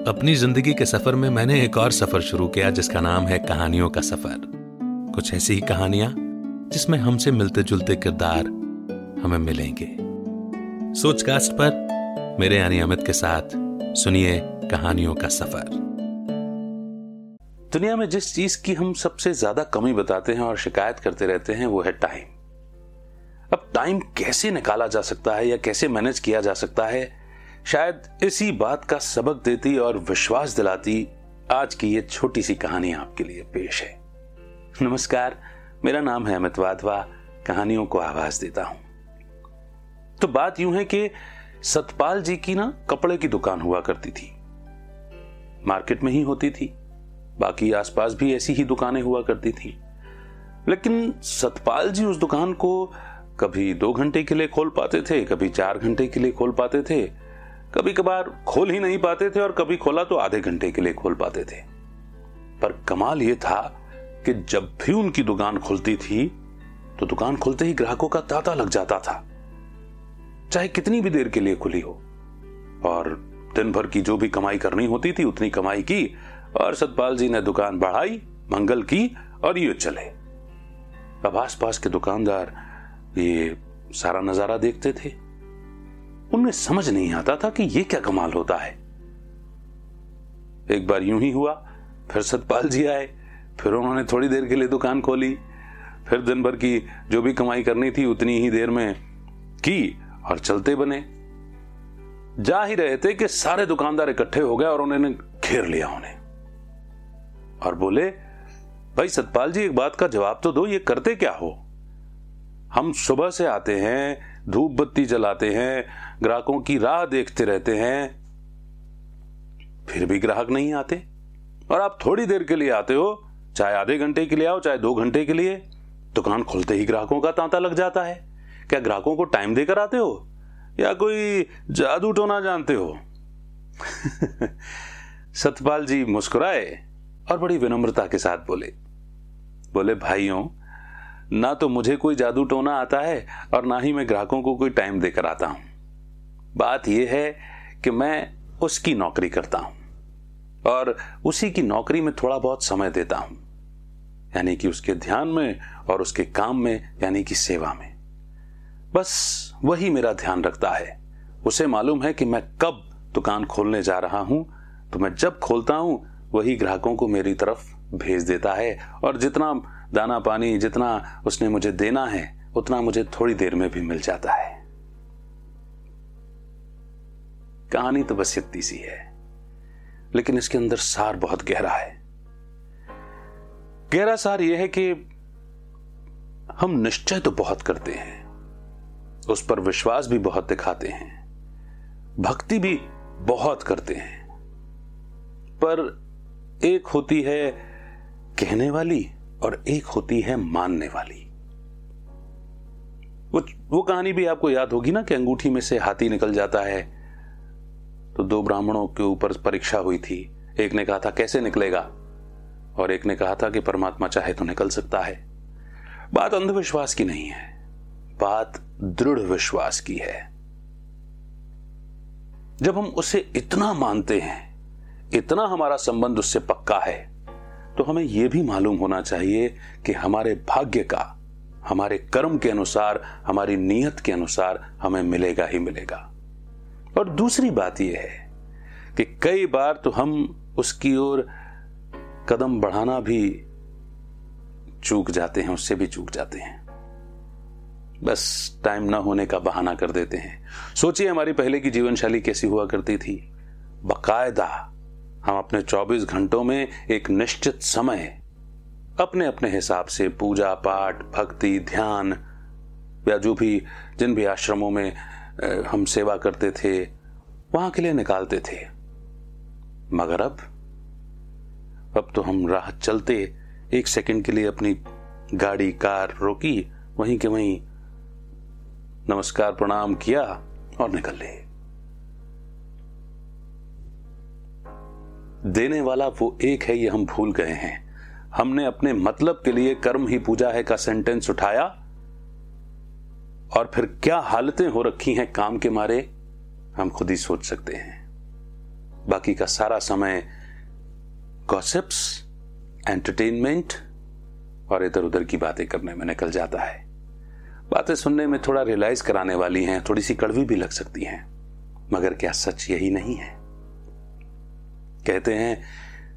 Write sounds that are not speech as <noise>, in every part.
अपनी ज़िंदगी के सफ़र में मैंने एक और सफ़र शुरू किया, जिसका नाम है कहानियों का सफ़र। कुछ ऐसी ही कहानियाँ, जिसमें हमसे मिलते जुलते किरदार हमें मिलेंगे। सोचकास्ट पर मेरे यानी अमित के साथ सुनिए कहानियों का सफ़र। दुनिया में जिस चीज़ की हम सबसे ज़्यादा कमी बताते हैं और शिकायत करते रहते हैं, वो है टाइम अब टाइम कैसे निकाला जा सकता है या कैसे मैनेज किया जा सकता है शायद इसी बात का सबक देती और विश्वास दिलाती आज की ये छोटी सी कहानी आपके लिए पेश है। नमस्कार, मेरा नाम है अमित वाधवा, कहानियों को आवाज़ देता हूँ। तो बात यूँ है कि सतपाल जी की ना कपड़े की दुकान हुआ करती थी। मार्केट में ही होती थी, बाकी आसपास भी ऐसी ही दुकानें हुआ करती थी। लेकिन सतपाल जी उस दुकान को कभी दो घंटे के लिए खोल पाते थे, कभी चार घंटे के लिए खोल पाते थे कभी कभार खोल ही नहीं पाते थे और कभी खोला तो आधे घंटे के लिए खोल पाते थे। पर कमाल यह था कि जब भी उनकी दुकान खुलती थी तो दुकान खुलते ही ग्राहकों का तांता लग जाता था। चाहे कितनी भी देर के लिए खुली हो। और दिन भर की जो भी कमाई करनी होती थी, उतनी कमाई की, और सतपाल जी ने दुकान बढ़ाई, मंगल की, और ये चले। अब आस पास के दुकानदार ये सारा नज़ारा देखते थे। उनमें समझ नहीं आता था कि यह क्या कमाल होता है। एक बार यूँ ही हुआ, फिर सतपाल जी आए, फिर उन्होंने थोड़ी देर के लिए दुकान खोली, फिर दिन भर की जो भी कमाई करनी थी उतनी ही देर में की और चलते बने। जा ही रहे थे कि सारे दुकानदार इकट्ठे हो गए और उन्होंने घेर लिया उन्हें। और बोले, भाई सतपाल जी, एक बात का जवाब तो दो, ये करते क्या हो? हम सुबह से आते हैं, धूप बत्ती जलाते हैं ग्राहकों की राह देखते रहते हैं, फिर भी ग्राहक नहीं आते। और आप थोड़ी देर के लिए आते हो, चाहे आधे घंटे के लिए आओ, चाहे दो घंटे के लिए, दुकान खुलते ही ग्राहकों का तांता लग जाता है। क्या ग्राहकों को टाइम देकर आते हो? या कोई जादू टोना जानते हो? <laughs> सतपाल जी मुस्कुराए और बड़ी विनम्रता के साथ बोले बोले, भाइयों, ना तो मुझे कोई जादू टोना आता है और ना ही मैं ग्राहकों को कोई टाइम देकर आता हूँ। बात यह है कि मैं उसकी नौकरी करता हूँ और उसी की नौकरी में थोड़ा बहुत समय देता हूँ, यानी कि उसके ध्यान में और उसके काम में, यानी कि सेवा में। बस वही मेरा ध्यान रखता है। उसे मालूम है कि मैं कब दुकान खोलने जा रहा हूँ तो मैं जब खोलता हूँ, वही ग्राहकों को मेरी तरफ़ भेज देता है और जितना दाना पानी जितना उसने मुझे देना है, उतना मुझे थोड़ी देर में भी मिल जाता है। कहानी तो बस इतनी सी है, लेकिन इसके अंदर सार बहुत गहरा है। गहरा सार यह है कि हम निश्चय तो बहुत करते हैं, उस पर विश्वास भी बहुत दिखाते हैं, भक्ति भी बहुत करते हैं, पर एक होती है कहने वाली और एक होती है मानने वाली। वो वो कहानी भी आपको याद होगी ना कि अंगूठी में से हाथी निकल जाता है तो दो ब्राह्मणों के ऊपर परीक्षा हुई थी। एक ने कहा था, कैसे निकलेगा? और एक ने कहा था कि, परमात्मा चाहे तो निकल सकता है। बात अंधविश्वास की नहीं है। बात दृढ़ विश्वास की है। जब हम उसे इतना मानते हैं, इतना हमारा संबंध उससे पक्का है तो हमें यह भी मालूम होना चाहिए कि हमारे भाग्य का, हमारे कर्म के अनुसार, हमारी नीयत के अनुसार हमें मिलेगा ही मिलेगा। और दूसरी बात यह है कि कई बार तो हम उसकी ओर कदम बढ़ाना भी चूक जाते हैं, उससे भी चूक जाते हैं। बस टाइम ना होने का बहाना कर देते हैं। सोचिए हमारी पहले की जीवन शैली कैसी हुआ करती थी। बकायदा हम अपने 24 घंटों में एक निश्चित समय अपने अपने हिसाब से पूजा पाठ, भक्ति, ध्यान, या जो भी, जिन भी आश्रमों में हम सेवा करते थे, वहाँ के लिए निकालते थे। मगर अब अब तो हम राह चलते, एक सेकंड के लिए अपनी गाड़ी, कार रोकी, वहीं के वहीं नमस्कार प्रणाम किया और निकल ले। देने वाला वो एक है, ये हम भूल गए हैं। हमने अपने मतलब के लिए कर्म ही पूजा है का सेंटेंस उठाया। और फिर क्या हालतें हो रखी हैं काम के मारे, हम खुद ही सोच सकते हैं। बाकी का सारा समय गॉसिप्स एंटरटेनमेंट और इधर उधर की बातें करने में निकल जाता है। बातें सुनने में थोड़ा रियलाइज़ कराने वाली हैं, थोड़ी सी कड़वी भी लग सकती हैं, मगर क्या सच यही नहीं है? कहते हैं,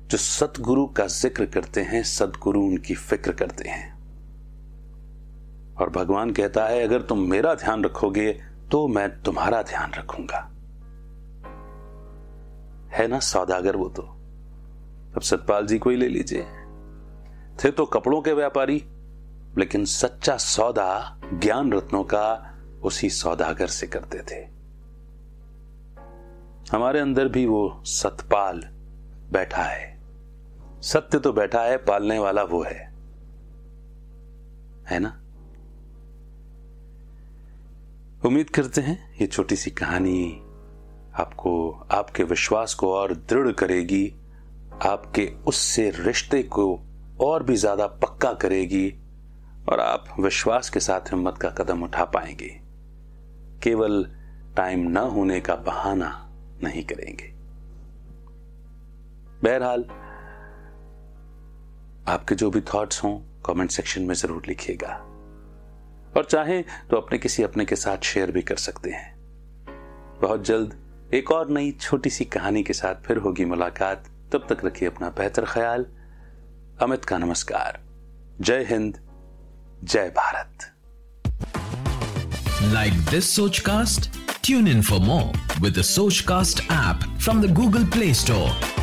जो सतगुरु का ज़िक्र करते हैं, सदगुरु उनकी फ़िक्र करते हैं। और भगवान कहता है, अगर तुम मेरा ध्यान रखोगे तो मैं तुम्हारा ध्यान रखूँगा. है ना सौदागर वो तो? अब सतपाल जी को ही ले लीजिए। थे तो कपड़ों के व्यापारी, लेकिन सच्चा सौदा ज्ञान रत्नों का उसी सौदागर से करते थे। हमारे अंदर भी वो सतपाल बैठा है। सत्य तो बैठा है, पालने वाला वो है। है ना? उम्मीद करते हैं ये छोटी सी कहानी आपको, आपके विश्वास को और दृढ़ करेगी, आपके उससे रिश्ते को और भी ज़्यादा पक्का करेगी और आप विश्वास के साथ हिम्मत का कदम उठा पाएँगे। केवल टाइम न होने का बहाना नहीं करेंगे। बहरहाल, आपके जो भी थॉट्स हों कमेंट सेक्शन में ज़रूर लिखिएगा। और चाहें तो अपने किसी अपने के साथ शेयर भी कर सकते हैं। बहुत जल्द एक और नई छोटी सी कहानी के साथ फिर होगी मुलाकात। तब तक रखिए अपना बेहतर ख्याल। अमित का नमस्कार। जय हिंद, जय Bharat. Like this Sochcast tune in for more with Sochcast app from the Google Play store